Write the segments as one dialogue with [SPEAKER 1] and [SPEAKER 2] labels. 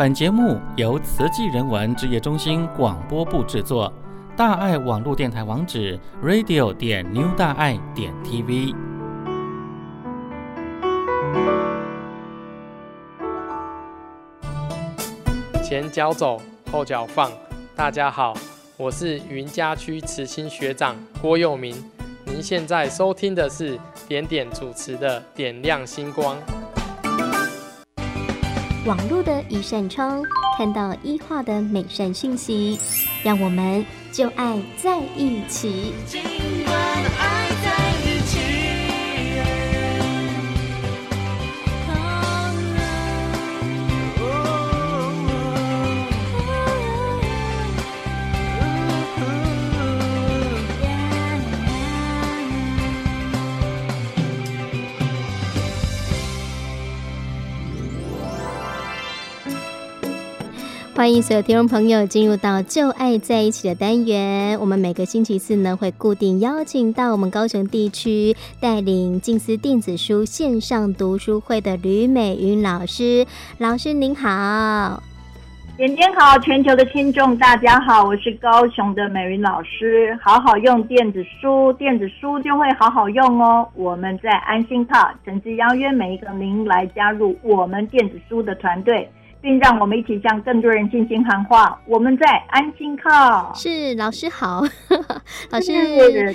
[SPEAKER 1] 本节目由慈济人文职业中心广播部制作。大爱网络电台网址：radio 点 new 大爱点 tv。
[SPEAKER 2] 前脚走，后脚放。大家好，我是云嘉区慈青学长郭佑明。您现在收听的是点点主持的《点亮星光》。
[SPEAKER 3] 网络的一扇窗，看到一化的美善讯息，让我们就爱在一起。欢迎所有听众朋友进入到“就爱在一起”的单元。我们每个星期四呢，会固定邀请到我们高雄地区带领静思电子书线上读书会的吕美云老师。老师您好，
[SPEAKER 4] 点点好，全球的听众大家好，我是高雄的美云老师。好好用电子书，电子书就会好好用哦。我们在安心靠，诚挚邀约每一个您来加入我们电子书的团队。并让我们一起向更多人进行喊话。我们在安心靠，
[SPEAKER 3] 是老师好，老师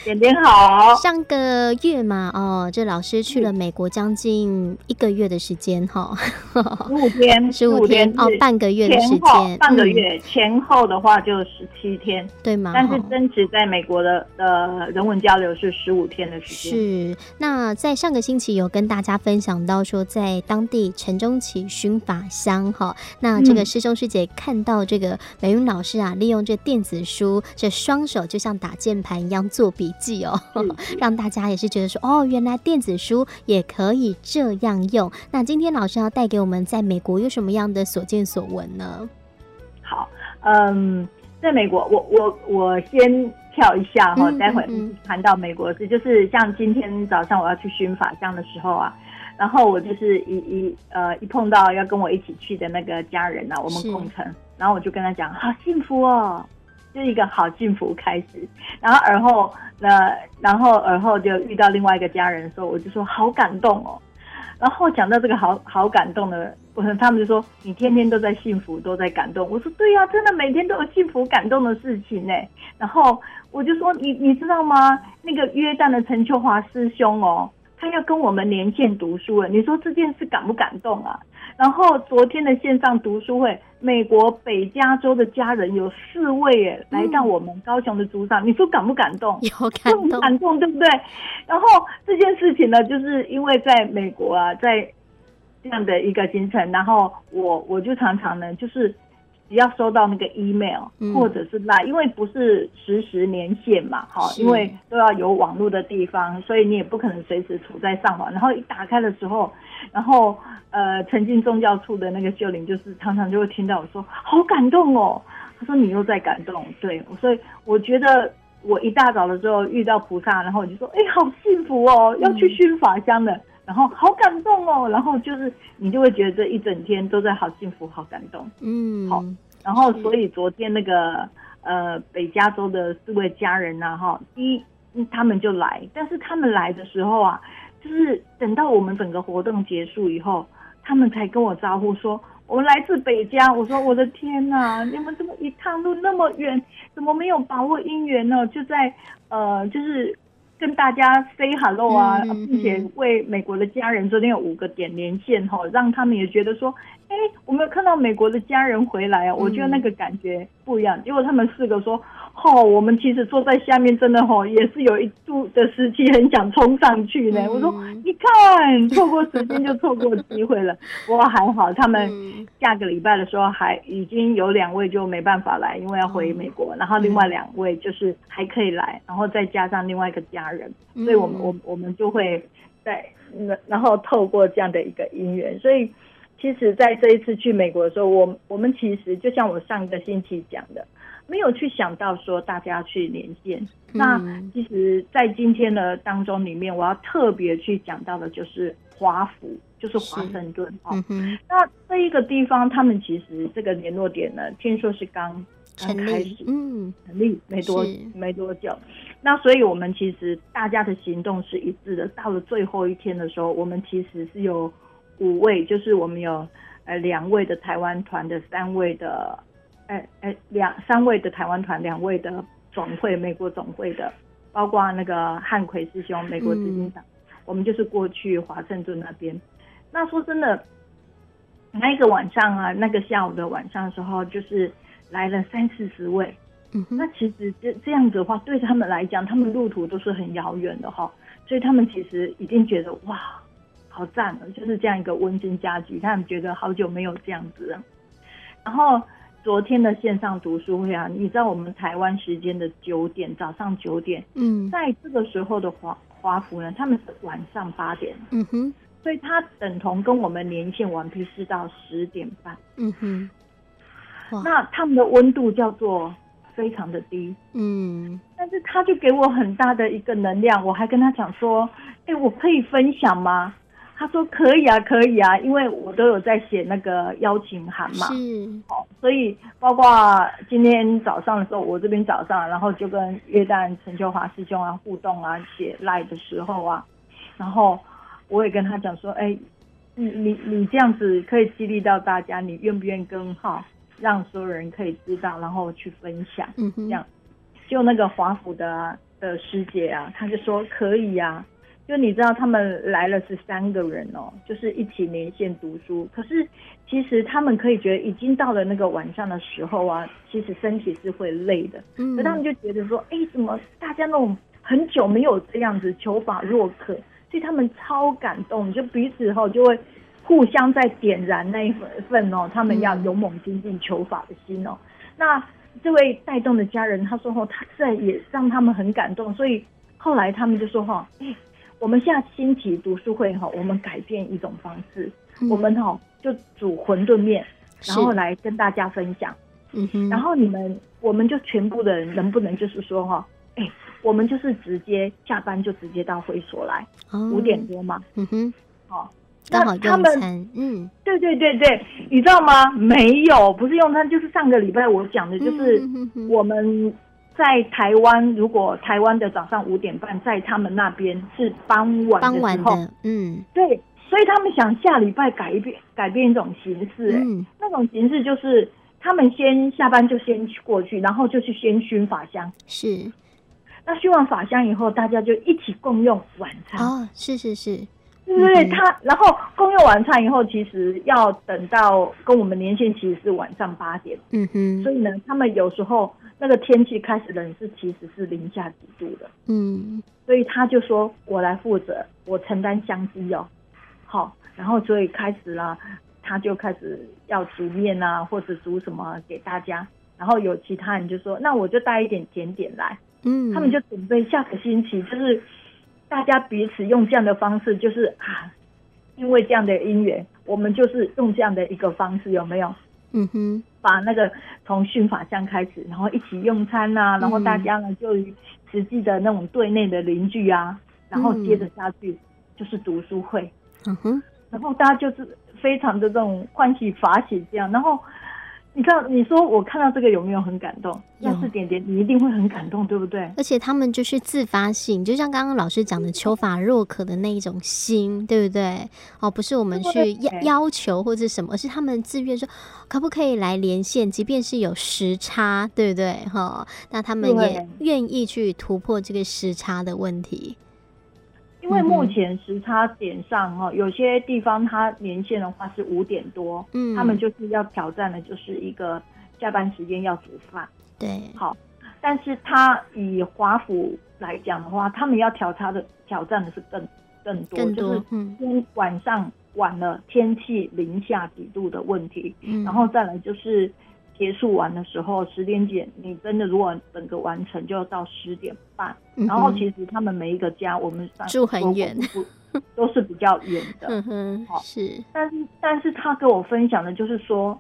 [SPEAKER 4] 点点好。
[SPEAKER 3] 上个月嘛，哦，这老师去了美国将近一个月的时间，哈，
[SPEAKER 4] 十五天，
[SPEAKER 3] 十五天哦，半个月的时间，
[SPEAKER 4] 半个月前后的话就十七天，
[SPEAKER 3] 对吗？
[SPEAKER 4] 但是真实在美国的呃人文交流是十五天的时间。
[SPEAKER 3] 是。那在上个星期有跟大家分享到说，在当地城中崎薰法乡，哈。那这个师兄师姐看到这个美云老师啊，利用这电子书，这双手就像打键盘一样做笔记哦，让大家也是觉得说，哦，原来电子书也可以这样用。那今天老师要带给我们在美国有什么样的所见所闻呢？
[SPEAKER 4] 好，嗯，在美国，我我我先跳一下哈，待会谈到美国是，就是像今天早上我要去巡法乡的时候啊。然后我就是一一呃一碰到要跟我一起去的那个家人啊，我们共乘，然后我就跟他讲好幸福哦，就一个好幸福开始。然后而后呃然后而后就遇到另外一个家人的时候，我就说好感动哦。然后讲到这个好好感动的，我他们就说你天天都在幸福，都在感动。我说对呀，真的每天都有幸福感动的事情呢。然后我就说你你知道吗？那个约旦的陈秋华师兄哦。他要跟我们连线读书了，你说这件事感不感动啊？然后昨天的线上读书会，美国北加州的家人有四位哎来到我们高雄的组长，嗯、你说感不感动？
[SPEAKER 3] 有感动，
[SPEAKER 4] 感动对不对？然后这件事情呢，就是因为在美国啊，在这样的一个行程，然后我我就常常呢，就是。只要收到那个 email 或者是 line，因为不是实时连线嘛，哈，因为都要有网络的地方，所以你也不可能随时处在上网。然后一打开的时候，然后呃，曾经宗教处的那个秀玲，就是常常就会听到我说好感动哦，他说你又在感动，对，所以我觉得我一大早的时候遇到菩萨，然后我就说哎，好幸福哦，要去熏法香的。然后好感动哦，然后就是你就会觉得这一整天都在好幸福、好感动。嗯，好。然后所以昨天那个呃北加州的四位家人呐，哈，第一他们就来，但是他们来的时候啊，就是等到我们整个活动结束以后，他们才跟我招呼说我们来自北加。我说我的天哪，你们怎么一趟路那么远，怎么没有把握姻缘呢？就在呃就是。跟大家 say hello 啊，并且为美国的家人昨天有五个点连线哈，让他们也觉得说，哎，我没有看到美国的家人回来啊，嗯、我觉得那个感觉不一样。结果他们四个说。哦，我们其实坐在下面，真的吼，也是有一度的时期很想冲上去呢。嗯、我说，你看，错过时间就错过机会了。不过还好，他们下个礼拜的时候还已经有两位就没办法来，因为要回美国。嗯、然后另外两位就是还可以来，然后再加上另外一个家人，所以我们我我们就会在然后透过这样的一个姻缘，所以其实在这一次去美国的时候，我我们其实就像我上个星期讲的。没有去想到说大家去连线，嗯、那其实，在今天的当中里面，我要特别去讲到的就是华府就是华盛顿哦。那这一个地方，他们其实这个联络点呢，听说是刚刚开始，
[SPEAKER 3] 嗯，
[SPEAKER 4] 成立没多没多久。那所以我们其实大家的行动是一致的。到了最后一天的时候，我们其实是有五位，就是我们有呃两位的台湾团的，三位的，哎哎两三位的台湾团，两位的总会美国总会的。包括那个汉奎师兄，美国执行长，嗯，我们就是过去华盛顿那边。那说真的，那一个晚上啊，那个下午的晚上的时候，就是来了三四十位。嗯，那其实这这样子的话，对他们来讲，他们路途都是很遥远的哈，所以他们其实已经觉得哇，好赞了，就是这样一个温馨家居，他们觉得好久没有这样子了。然后。昨天的线上读书会啊，你知道我们台湾时间的九点，早上九点，嗯，在这个时候的华华府呢，他们是晚上八点，嗯哼，所以它等同跟我们连线完毕是到十点半，嗯哼，那他们的温度叫做非常的低，嗯，但是他就给我很大的一个能量，我还跟他讲说，哎、欸，我可以分享吗？他说可以啊，可以啊，因为我都有在写那个邀请函嘛，是，好，所以包括今天早上的时候，我这边早上，然后就跟约旦陈秋华师兄啊互动啊，写赖的时候啊，然后我也跟他讲说，哎，你你你这样子可以激励到大家，你愿不愿意跟号，让所有人可以知道，然后去分享，嗯哼，这样，就那个华府的的师姐啊，他就说可以啊。就你知道他们来了是三个人哦，就是一起连线读书。可是其实他们可以觉得已经到了那个晚上的时候啊，其实身体是会累的。嗯，可他们就觉得说，哎，怎么大家那种很久没有这样子求法若渴，所以他们超感动，就彼此后就会互相在点燃那一份份哦，他们要勇猛精进求法的心哦。那这位带动的家人他说哦，他在也让他们很感动，所以后来他们就说哈，哎。我们现在新起读书会哈，我们改变一种方式，嗯、我们哈就煮馄饨面，然后来跟大家分享。嗯哼，然后你们我们就全部的人能不能就是说哈，哎，我们就是直接下班就直接到会所来，哦、五点多嘛。嗯哼，好，
[SPEAKER 3] 刚好用餐。嗯，
[SPEAKER 4] 对对对对，你知道吗？没有，不是用餐，就是上个礼拜我讲的，就是我们。在台湾，如果台湾的早上五点半，在他们那边是傍晚的时候，傍晚的，嗯，对，所以他们想下礼拜改变改变一种形式，嗯，那种形式就是他们先下班就先去过去，然后就去先熏法香，
[SPEAKER 3] 是，
[SPEAKER 4] 那熏完法香以后，大家就一起共用晚餐，
[SPEAKER 3] 哦，是是是，
[SPEAKER 4] 对不对？他然后共用晚餐以后，其实要等到跟我们连线，其实是晚上八点，嗯哼，所以呢，他们有时候。那个天气开始冷是其实是零下几度的，嗯，所以他就说我来负责，我承担香机哦，好，然后所以开始了，他就开始要煮面啊，或者煮什么给大家，然后有其他人就说，那我就带一点甜点来，嗯，他们就准备下个星期就是大家彼此用这样的方式，就是啊，因为这样的因缘，我们就是用这样的一个方式，有没有？嗯哼，把那个从训法相开始，然后一起用餐呐、啊，然后大家呢就实际的那种队内的邻居啊，然后接着下去就是读书会，嗯哼，然后大家就是非常的这种欢喜法喜这样，然后。你知道，你说我看到这个有没有很感动？要是点点，你一定会很感动，对不对？
[SPEAKER 3] 而且他们就是自发性，就像刚刚老师讲的，求法若渴的那一种心，对不对？哦，不是我们去要要求或者什么，而是他们自愿说，可不可以来连线？即便是有时差，对不对？哈、哦，那他们也愿意去突破这个时差的问题。
[SPEAKER 4] 因为目前时差点上哈，有些地方它连线的话是五点多，嗯，他们就是要挑战的，就是一个下班时间要煮饭，
[SPEAKER 3] 对，
[SPEAKER 4] 好，但是他以华府来讲的话，他们要挑他的挑战的是更更多，更多，就是因晚上晚了，天气零下几度的问题，嗯，然后再来就是。结束完的时候，十点几，你真的如果整个完成，就要到十点半，嗯。然后其实他们每一个家，我们
[SPEAKER 3] 住很远，
[SPEAKER 4] 都是比较远的。嗯哼，好是。但是，但是他跟我分享的就是说，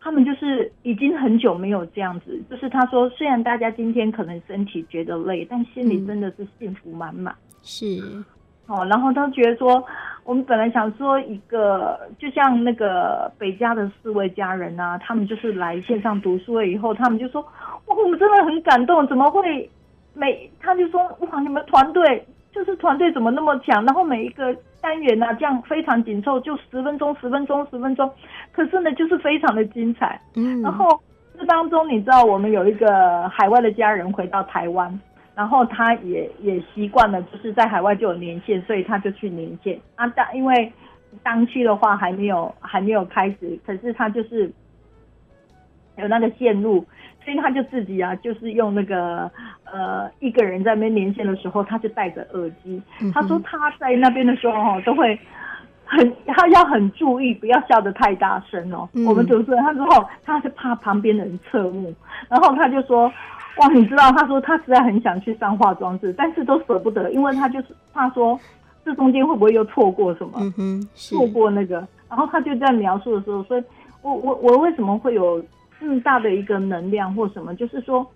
[SPEAKER 4] 他们就是已经很久没有这样子。就是他说，虽然大家今天可能身体觉得累，但心里真的是幸福满满。
[SPEAKER 3] 是。
[SPEAKER 4] 哦，然后他觉得说，我们本来想说一个，就像那个北家的四位家人啊，他们就是来线上读书了以后，他们就说，哇，我们真的很感动，怎么会每他就说，哇，你们团队就是团队怎么那么强，然后每一个单元啊，这样非常紧凑，就十分钟，十分钟，十分钟，可是呢，就是非常的精彩，嗯，然后这当中你知道，我们有一个海外的家人回到台湾。然后他也也习惯了，就是在海外就有连线，所以他就去连线啊。当因为当期的话还没有还没有开始，可是他就是有那个线路，所以他就自己啊，就是用那个呃一个人在那边连线的时候，他就戴着耳机。嗯、他说他在那边的时候哦，都会很他要很注意，不要笑得太大声哦。嗯、我们主持人他说他是怕旁边的人侧目，然后他就说。哇，你知道，他说他实在很想去上化妆室，但是都舍不得，因为他就是怕说这中间会不会又错过什么，嗯哼，错过那个。然后他就在描述的时候，所以我我我为什么会有这么大的一个能量或什么？就是说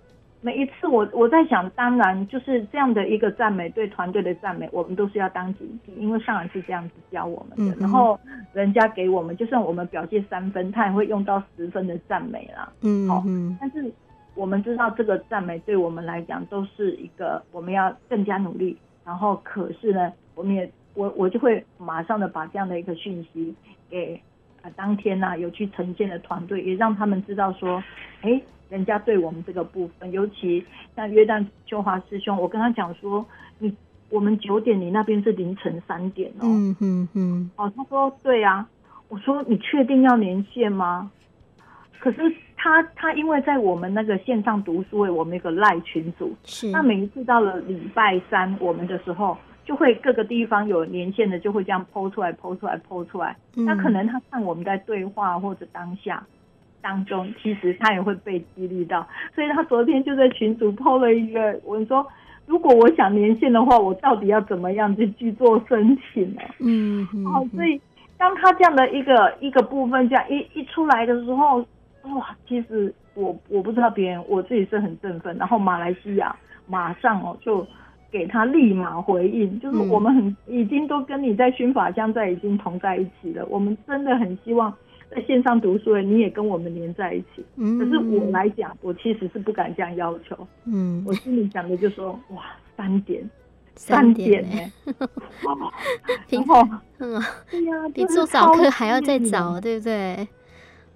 [SPEAKER 4] 每一次我我在想，当然就是这样的一个赞美，对团队的赞美，我们都是要当警惕，因为上人是这样子教我们的。嗯、然后人家给我们，就算我们表现三分，他也会用到十分的赞美啦。嗯，好，但是。我们知道这个赞美对我们来讲都是一个我们要更加努力，然后可是呢，我们也我我就会马上的把这样的一个讯息给啊当天呐、啊、有去呈现的团队，也让他们知道说，哎，人家对我们这个部分，尤其像约旦秋华师兄，我跟他讲说，你我们九点，你那边是凌晨三点哦，嗯嗯嗯，哦，他说对啊，我说你确定要连线吗？可是。他他因为在我们那个线上读书会，我们一个赖群组，是那每一次到了礼拜三我们的时候，就会各个地方有连线的，就会这样 po 出来，po 出来，po 出来。那、嗯、可能他看我们在对话或者当下当中，其实他也会被激励到，所以他昨天就在群组 po 了一个，我说如果我想连线的话，我到底要怎么样去去做申请呢？嗯，哦，所以当他这样的一个一个部分这样一一出来的时候。哇，其实我我不知道别人，我自己是很振奋。然后马来西亚马上哦就给他立马回应，就是我们很已经都跟你在薰法香在已经同在一起了。我们真的很希望在线上读书，你也跟我们连在一起。嗯，可是我来讲，我其实是不敢这样要求。嗯，我心里想的就说，哇，三点，三点哎，
[SPEAKER 3] 然后 嗯，对呀，比做早课还要再早，对不对？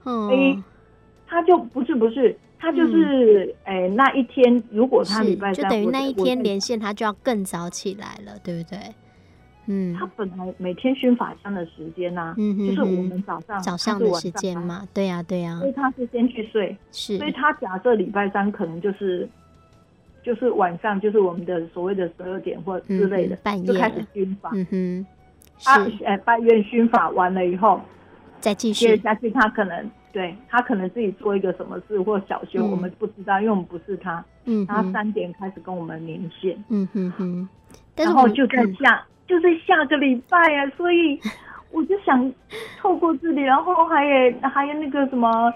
[SPEAKER 3] 嗯。
[SPEAKER 4] 他就不是不是，他就是哎、嗯欸，那一天如果他礼拜三，
[SPEAKER 3] 就等于那一天连线，他就要更早起来了，对不对？嗯，
[SPEAKER 4] 他本来每天熏法香的时间呢、啊，嗯哼哼，就是我们早上
[SPEAKER 3] 早上的时间嘛，对呀、啊、对呀、啊，
[SPEAKER 4] 所以他是先去睡，是，所以他假设礼拜三可能就是就是晚上，就是我们的所谓的十二点或之类的、嗯、半夜就开始熏法，嗯哼，他哎，半夜熏法完了以后
[SPEAKER 3] 再继续。
[SPEAKER 4] 接下去，他可能。对，他可能自己做一个什么事或小修，嗯、我们不知道，因为我们不是他。嗯，他三点开始跟我们连线。嗯哼哼，然后就在下，嗯、就在下个礼拜啊，所以我就想透过这里，然后还有还有那个什么，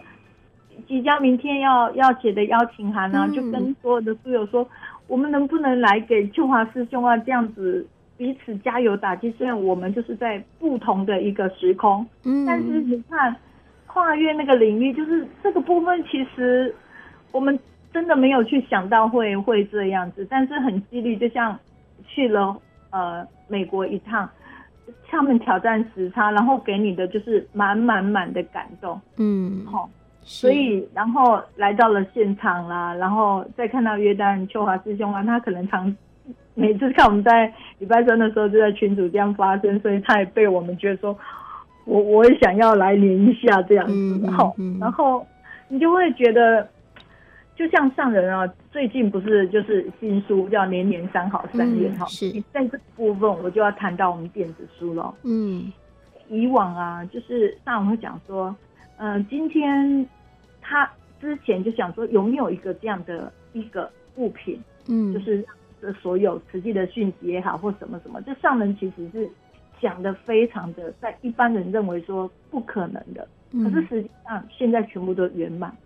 [SPEAKER 4] 即将明天要要写的邀请函啊，嗯、就跟所有的书友说，我们能不能来给秋华师兄啊这样子彼此加油打气？虽然我们就是在不同的一个时空，嗯，但是你看。跨越那个领域，就是这个部分，其实我们真的没有去想到会会这样子，但是很激励，就像去了呃美国一趟，他们挑战时差，然后给你的就是满满满的感动，嗯，好，所以然后来到了现场啦，然后再看到约旦秋华师兄啊，他可能常每次看我们在礼拜三的时候就在群组这样发声，所以他也被我们觉得说。我我也想要来连一下这样子，然后、嗯嗯、然后你就会觉得，就像上人啊，最近不是就是新书叫《年年三好三愿》哈、嗯，是在这部分我就要谈到我们电子书了。嗯，以往啊，就是上人会讲说，嗯、呃，今天他之前就想说有没有一个这样的一个物品，嗯，就是的所有实际的讯息也好或什么什么，就上人其实是。讲的非常的，在一般人认为说不可能的，可是实际上现在全部都圆满。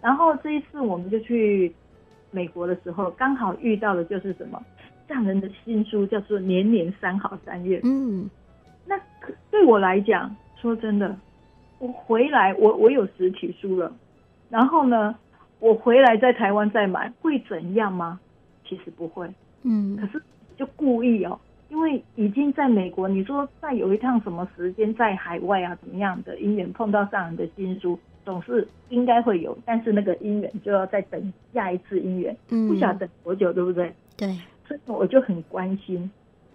[SPEAKER 4] 然后这一次我们就去美国的时候，刚好遇到的就是什么，上人的新书叫做《年年三好三月》。
[SPEAKER 3] 嗯，
[SPEAKER 4] 那对我来讲，说真的，我回来，我我有实体书了，然后呢，我回来在台湾再买，会怎样吗？其实不会。
[SPEAKER 3] 嗯，
[SPEAKER 4] 可是就故意哦，因为已经在美国，你说再有一趟什么时间在海外啊，怎么样的因缘碰到上人的新书，总是应该会有，但是那个姻缘就要再等下一次姻缘，嗯，不晓得等多久，对不对？
[SPEAKER 3] 对，
[SPEAKER 4] 所以我就很关心，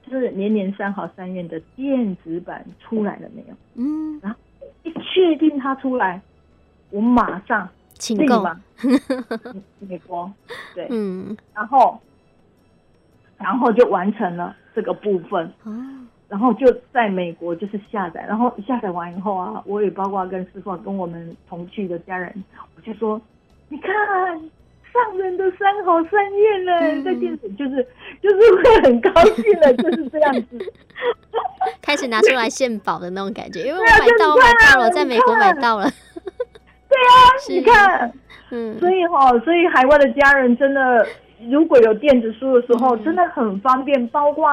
[SPEAKER 4] 就是年年三好三院的电子版出来了没有？
[SPEAKER 3] 嗯，
[SPEAKER 4] 然后一确定它出来，我马上
[SPEAKER 3] 请购。
[SPEAKER 4] 美国，对，
[SPEAKER 3] 嗯，
[SPEAKER 4] 然后。然后就完成了这个部分，然后就在美国就是下载，然后下载完以后啊，我也包括跟师傅跟我们同去的家人，我就说，你看上人的三好三愿呢，嗯、在电视就是就是会很高兴了，就是这样子，
[SPEAKER 3] 开始拿出来献宝的那种感觉，因为我买到、啊、买到了，在美国买到了，
[SPEAKER 4] 对啊，你看，嗯，所以哈，所以海外的家人真的。如果有电子书的时候，真的很方便。包括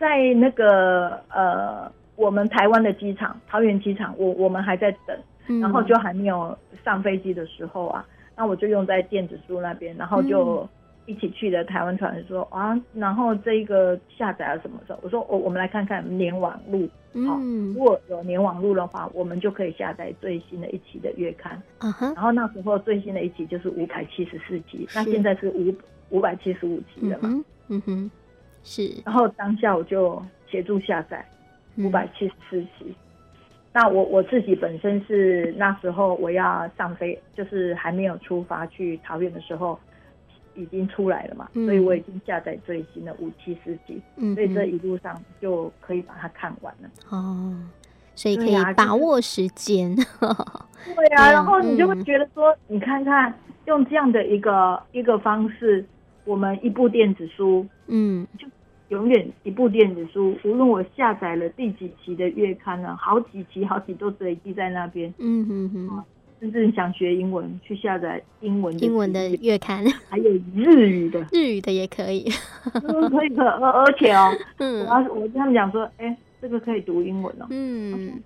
[SPEAKER 4] 在那个呃，我们台湾的机场，桃园机场，我我们还在等，然后就还没有上飞机的时候啊，那我就用在电子书那边，然后就一起去的台湾团说啊，然后这个下载了什么时候？我说我我们来看看联网路，好，如果有联网路的话，我们就可以下载最新的一期的月刊。然后那时候最新的一期就是五百七十四期，那现在是五。五百七十五期了嘛？
[SPEAKER 3] 嗯哼，嗯哼，是。
[SPEAKER 4] 然后当下我就协助下载五百七十四期。嗯、那我我自己本身是那时候我要上飞，就是还没有出发去桃园的时候，已经出来了嘛，嗯、所以我已经下载最新的五七十集，嗯、所以这一路上就可以把它看完了。
[SPEAKER 3] 哦，所以可以把握时间。对呀、啊，
[SPEAKER 4] 然后你就会觉得说，嗯、你看看用这样的一个一个方式。我们一部电子书，嗯，就永远一部电子书。无论我下载了第几期的月刊呢，好几期、好几都累积在那边。嗯哼哼。甚至想学英文，去下载英文
[SPEAKER 3] 英文的月刊，
[SPEAKER 4] 还有日语的，
[SPEAKER 3] 日语的也可以。
[SPEAKER 4] 可以可，而而且哦，嗯，我我跟他们讲说，哎、欸，这个可以读英文哦。嗯，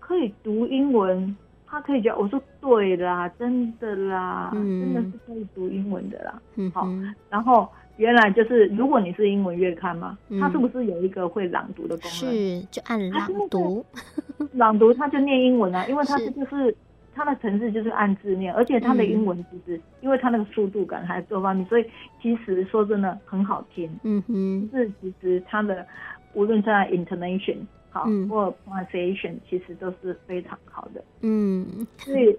[SPEAKER 4] 可以读英文。他可以教我说对啦，真的啦，嗯、真的是可以读英文的啦。嗯，好，然后原来就是如果你是英文月刊嘛，嗯、它是不是有一个会朗读的功能？
[SPEAKER 3] 是，就按朗读，
[SPEAKER 4] 朗读它就念英文啊，因为他是就是它的程式就是按字念，而且它的英文其实、嗯、因为它那个速度感还各方面，所以其实说真的很好听。嗯哼，是其实它的无论在 intonation。好，或 pronunciation 其实都是非常好的，嗯，所以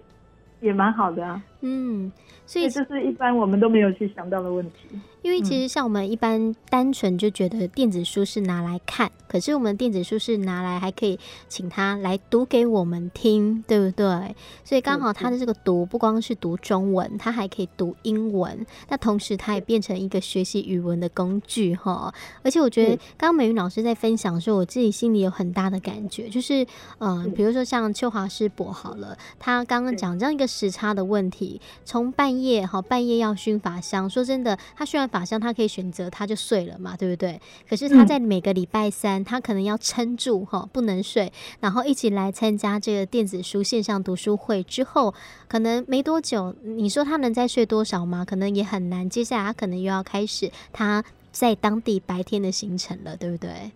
[SPEAKER 4] 也蛮好的啊，
[SPEAKER 3] 嗯，
[SPEAKER 4] 所以这是一般我们都没有去想到的问题。
[SPEAKER 3] 因为其实像我们一般单纯就觉得电子书是拿来看，嗯、可是我们电子书是拿来还可以请他来读给我们听，对不对？所以刚好他的这个读不光是读中文，他还可以读英文，那同时他也变成一个学习语文的工具哈。而且我觉得刚刚美云老师在分享的时候，我自己心里有很大的感觉，就是嗯、呃，比如说像秋华师伯好了，他刚刚讲这样一个时差的问题，从半夜哈半夜要熏法香，说真的，他虽然法相他可以选择，他就睡了嘛，对不对？可是他在每个礼拜三，他可能要撑住哈，不能睡，然后一起来参加这个电子书线上读书会之后，可能没多久，你说他能再睡多少吗？可能也很难。接下来他可能又要开始他在当地白天的行程了，对不对？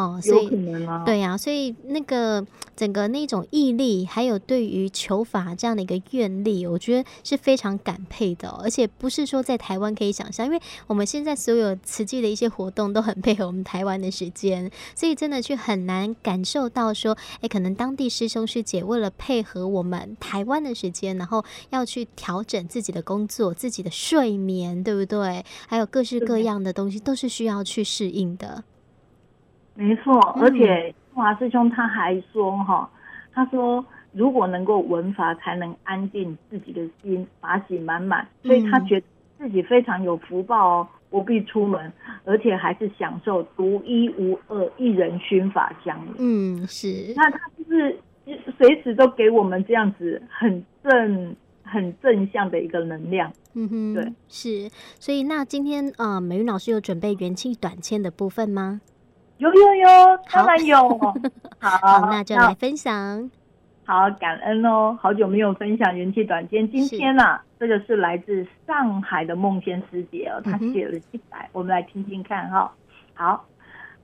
[SPEAKER 3] 哦，所以对呀、啊，所以那个整个那种毅力，还有对于求法这样的一个愿力，我觉得是非常感佩的、哦。而且不是说在台湾可以想象，因为我们现在所有慈济的一些活动都很配合我们台湾的时间，所以真的去很难感受到说，哎，可能当地师兄师姐为了配合我们台湾的时间，然后要去调整自己的工作、自己的睡眠，对不对？还有各式各样的东西，都是需要去适应的。
[SPEAKER 4] 没错，而且华师兄他还说哈，他说如果能够闻法，才能安定自己的心，法喜满满，所以他觉得自己非常有福报哦，不必出门，而且还是享受独一无二一人熏法香。
[SPEAKER 3] 嗯，是。
[SPEAKER 4] 那他就是随时都给我们这样子很正。很正向的一个能量。
[SPEAKER 3] 嗯哼，
[SPEAKER 4] 对，
[SPEAKER 3] 是。所以那今天呃，美云老师有准备元气短签的部分吗？
[SPEAKER 4] 有有有，当然有。好，
[SPEAKER 3] 好，那就来分享。
[SPEAKER 4] 好，感恩哦，好久没有分享元气短签。今天呢、啊，这个是来自上海的梦仙师姐哦，她写了一百、嗯，我们来听听看哈、哦。好，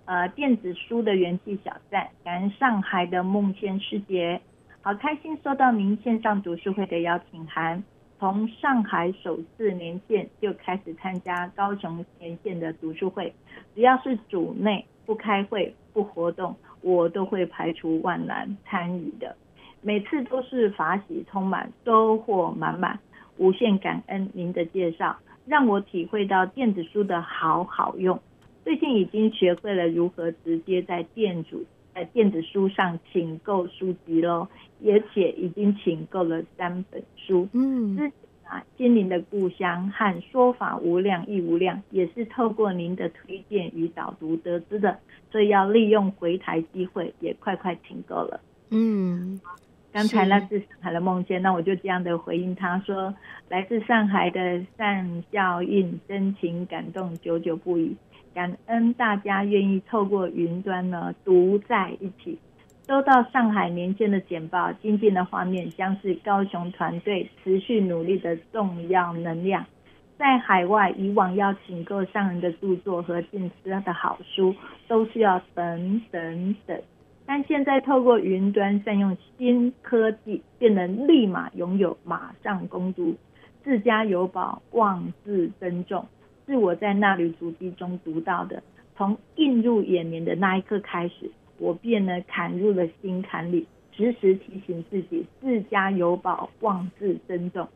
[SPEAKER 4] 呃，电子书的元气小站，感恩上海的梦仙师姐，好开心收到您线上读书会的邀请函。从上海首次连线就开始参加高雄连线的读书会，只要是组内不开会不活动，我都会排除万难参与的。每次都是法喜充满，收获满满，无限感恩您的介绍，让我体会到电子书的好好用。最近已经学会了如何直接在店主在电子书上请购书籍喽，而且已经请购了三本书。嗯，啊，心灵的故乡和说法无量亦无量，也是透过您的推荐与导读得知的，所以要利用回台机会，也快快请购了。嗯。刚才那是上海的梦见，那我就这样的回应他说：“来自上海的善效应，真情感动，久久不已。感恩大家愿意透过云端呢，读在一起。收到上海年线的简报，精进的画面将是高雄团队持续努力的重要能量。在海外，以往要请购上人的著作和进师的好书，都是要等等等。”但现在透过云端善用新科技，便能立马拥有，马上攻读，自家有宝，望自珍重。是我在那履足迹中读到的，从映入眼帘的那一刻开始，我便呢砍入了心坎里，时时提醒自己，自家有宝，望自珍重。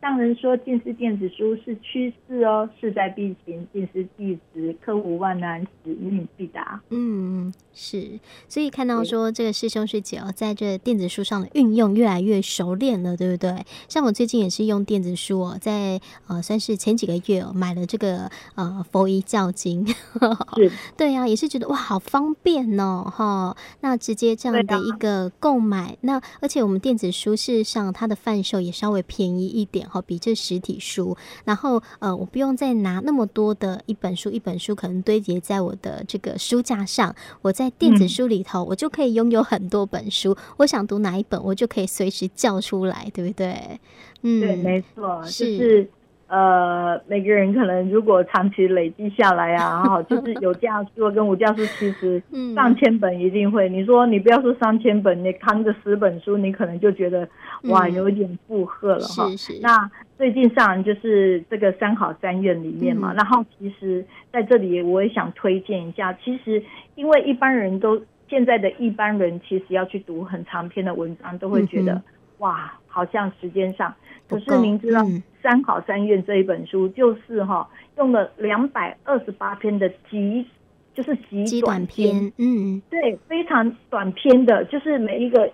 [SPEAKER 4] 上人说，近视电子书是趋势哦，势在必行。近视必直克服万难，使命必达。
[SPEAKER 3] 嗯，是。所以看到说，这个师兄师姐哦，在这电子书上的运用越来越熟练了，对不对？像我最近也是用电子书哦，在呃，算是前几个月哦，买了这个呃佛遗教经。是。对呀、啊，也是觉得哇，好方便哦，哈。那直接这样的一个购买，啊、那而且我们电子书事实上它的贩售也稍微便宜一点。好，比这实体书，然后呃，我不用再拿那么多的一本书一本书，可能堆叠在我的这个书架上。我在电子书里头，嗯、我就可以拥有很多本书。我想读哪一本，我就可以随时叫出来，对不对？嗯，
[SPEAKER 4] 对，没错，是。呃，每个人可能如果长期累积下来啊，哈，就是有价书跟无价书，其实 上千本一定会。嗯、你说你不要说上千本，你扛着十本书，你可能就觉得哇，有一点负荷了哈、嗯。那最近上就是这个三好三院里面嘛、嗯，然后其实在这里我也想推荐一下，其实因为一般人都现在的一般人其实要去读很长篇的文章，都会觉得、嗯、哇，好像时间上。可是您知道，《三好三愿》这一本书就是哈，用了两百二十八篇的极，就是极短篇，嗯，对，非常短篇的，就是每一个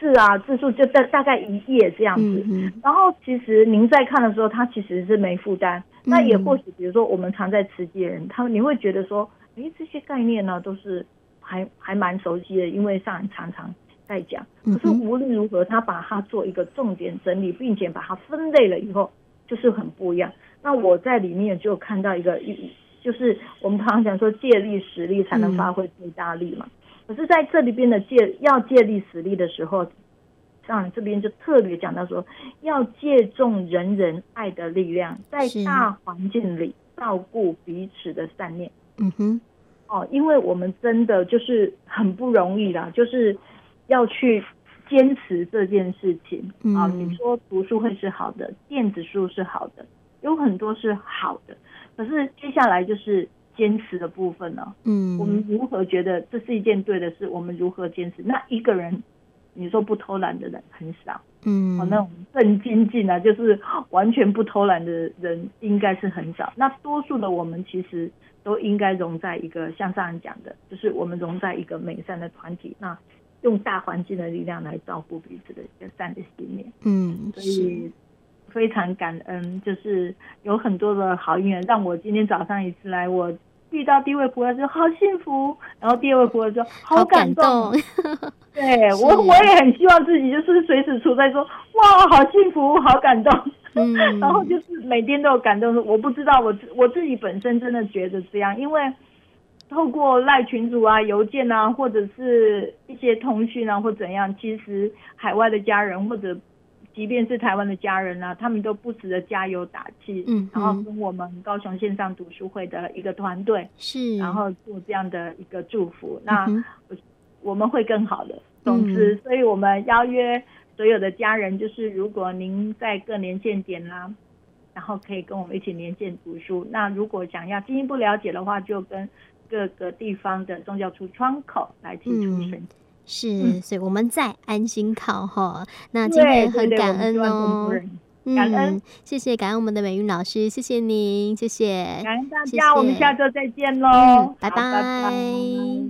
[SPEAKER 4] 字啊字数就大大概一页这样子。嗯。然后其实您在看的时候，它其实是没负担。那也或许，比如说我们常在慈济的人，他你会觉得说，诶，这些概念呢都是还还蛮熟悉的，因为上人常常。在讲，可是无论如何，他把它做一个重点整理，并且把它分类了以后，就是很不一样。那我在里面就看到一个，就是我们常常讲说借力使力才能发挥最大力嘛。可是在这里边的借要借力使力的时候，像这边就特别讲到说，要借重人人爱的力量，在大环境里照顾彼此的善念。嗯哼，哦，因为我们真的就是很不容易啦，就是。要去坚持这件事情啊！你说读书会是好的，电子书是好的，有很多是好的，可是接下来就是坚持的部分了。嗯，我们如何觉得这是一件对的事？我们如何坚持？那一个人，你说不偷懒的人很少。嗯，哦，那种更精进啊，就是完全不偷懒的人应该是很少。那多数的我们其实都应该融在一个，像上人讲的，就是我们融在一个美善的团体。那用大环境的力量来照顾彼此的一个善的信念，嗯，所以非常感恩，就是有很多的好运，让我今天早上一次来，我遇到第一位菩萨说好幸福，然后第二位菩萨说好感动。
[SPEAKER 3] 好感动。
[SPEAKER 4] 对我我也很希望自己就是随时处在说哇好幸福好感动，嗯、然后就是每天都有感动。我不知道我我自己本身真的觉得这样，因为透过赖群组啊、邮件啊，或者是一些通讯啊或怎样，其实海外的家人或者。即便是台湾的家人啊，他们都不时的加油打气，嗯，然后跟我们高雄线上读书会的一个团队是，然后做这样的一个祝福，嗯、那我们会更好的。总之，嗯、所以我们邀约所有的家人，就是如果您在各年限点啦、啊，然后可以跟我们一起连线读书。那如果想要进一步了解的话，就跟各个地方的宗教处窗口来提出申请。嗯
[SPEAKER 3] 是，嗯、所以我们在安心考哈。那今天很感恩哦，感恩，谢谢感恩我们的美云老师，谢谢。您，谢谢，
[SPEAKER 4] 感恩大家，我们下周再见喽，
[SPEAKER 3] 嗯、拜。拜。